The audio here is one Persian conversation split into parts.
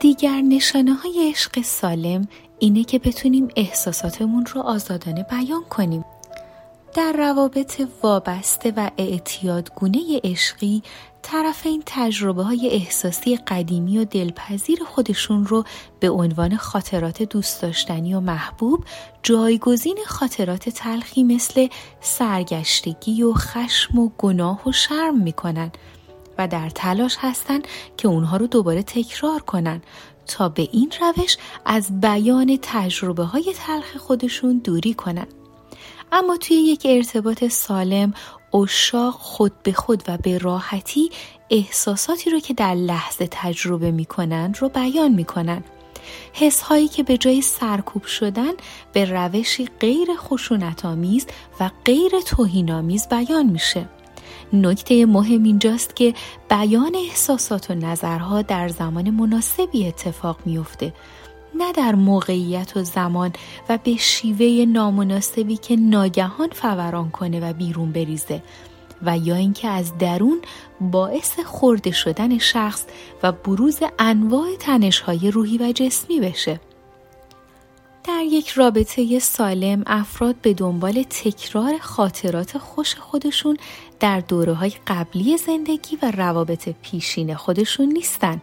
دیگر نشانه های عشق سالم اینه که بتونیم احساساتمون رو آزادانه بیان کنیم. در روابط وابسته و اعتیادگونه عشقی این تجربه های احساسی قدیمی و دلپذیر خودشون رو به عنوان خاطرات دوست داشتنی و محبوب جایگزین خاطرات تلخی مثل سرگشتگی و خشم و گناه و شرم می‌کنن. و در تلاش هستن که اونها رو دوباره تکرار کنن تا به این روش از بیان تجربه های تلخ خودشون دوری کنن. اما توی یک ارتباط سالم اشاق خود به خود و به راحتی احساساتی رو که در لحظه تجربه می‌کنن رو بیان می‌کنن حس هایی که به جای سرکوب شدن به روشی غیر خشونت آمیز و غیر توهین آمیز بیان میشه نکته مهم اینجاست که بیان احساسات و نظرها در زمان مناسبی اتفاق میافته نه در موقعیت و زمان و به شیوه نامناسبی که ناگهان فوران کنه و بیرون بریزه و یا اینکه از درون باعث خورده شدن شخص و بروز انواع تنشهای روحی و جسمی بشه. یک رابطه سالم افراد به دنبال تکرار خاطرات خوش خودشون در دوره های قبلی زندگی و روابط پیشین خودشون نیستن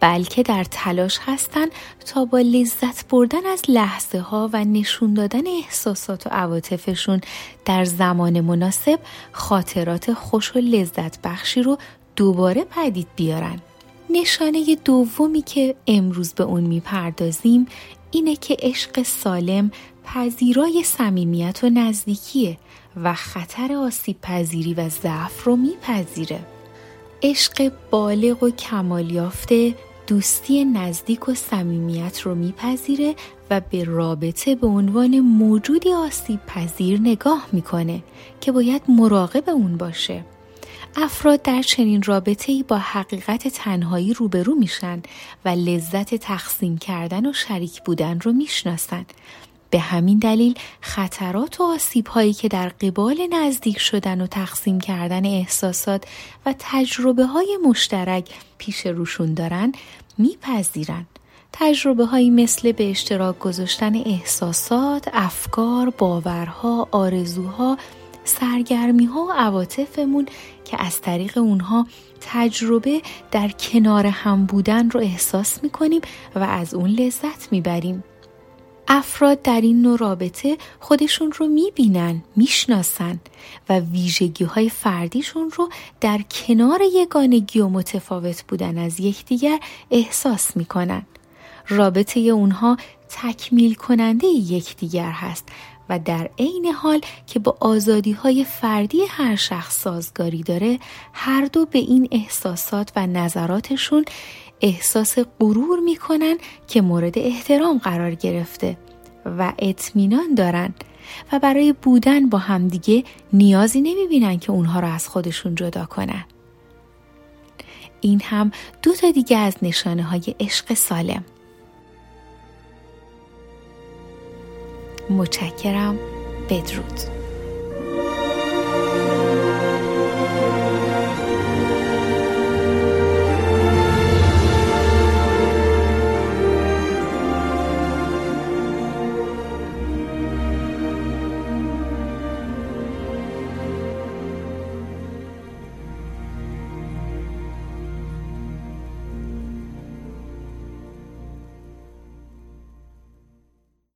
بلکه در تلاش هستند تا با لذت بردن از لحظه ها و نشون دادن احساسات و عواطفشون در زمان مناسب خاطرات خوش و لذت بخشی رو دوباره پدید بیارن. نشانه دومی که امروز به اون می‌پردازیم اینه که عشق سالم پذیرای صمیمیت و نزدیکیه و خطر آسیب پذیری و ضعف رو میپذیره. عشق بالغ و کمال یافته دوستی نزدیک و صمیمیت رو میپذیره و به رابطه به عنوان موجودی آسیب پذیر نگاه می‌کنه که باید مراقب اون باشه. افراد در چنین رابطه ای با حقیقت تنهایی روبرو میشن و لذت تقسیم کردن و شریک بودن رو می‌شناسن به همین دلیل خطرات و آسیب هایی که در قبال نزدیک شدن و تقسیم کردن احساسات و تجربه های مشترک پیش روشون دارن میپذیرن. تجربه هایی مثل به اشتراک گذاشتن احساسات، افکار، باورها، آرزوها، سرگرمی ها و عواطفمون که از طریق اونها تجربه در کنار هم بودن رو احساس می‌کنیم و از اون لذت می‌بریم. افراد در این نوع رابطه خودشون رو می‌بینن، می‌شناسن و ویژگی های فردیشون رو در کنار یگانگی و متفاوت بودن از یکدیگر احساس می‌کنن. رابطه اونها تکمیل کننده یکدیگر هست و در عین حال که با آزادی های فردی هر شخص سازگاری داره هر دو به این احساسات و نظراتشون احساس غرور می‌کنن که مورد احترام قرار گرفته و اطمینان دارن و برای بودن با همدیگه نیازی نمی‌بینن که اونها را از خودشون جدا کنن. این هم دو تا دیگه از نشانه های عشق سالم. متشکرم. بدرود.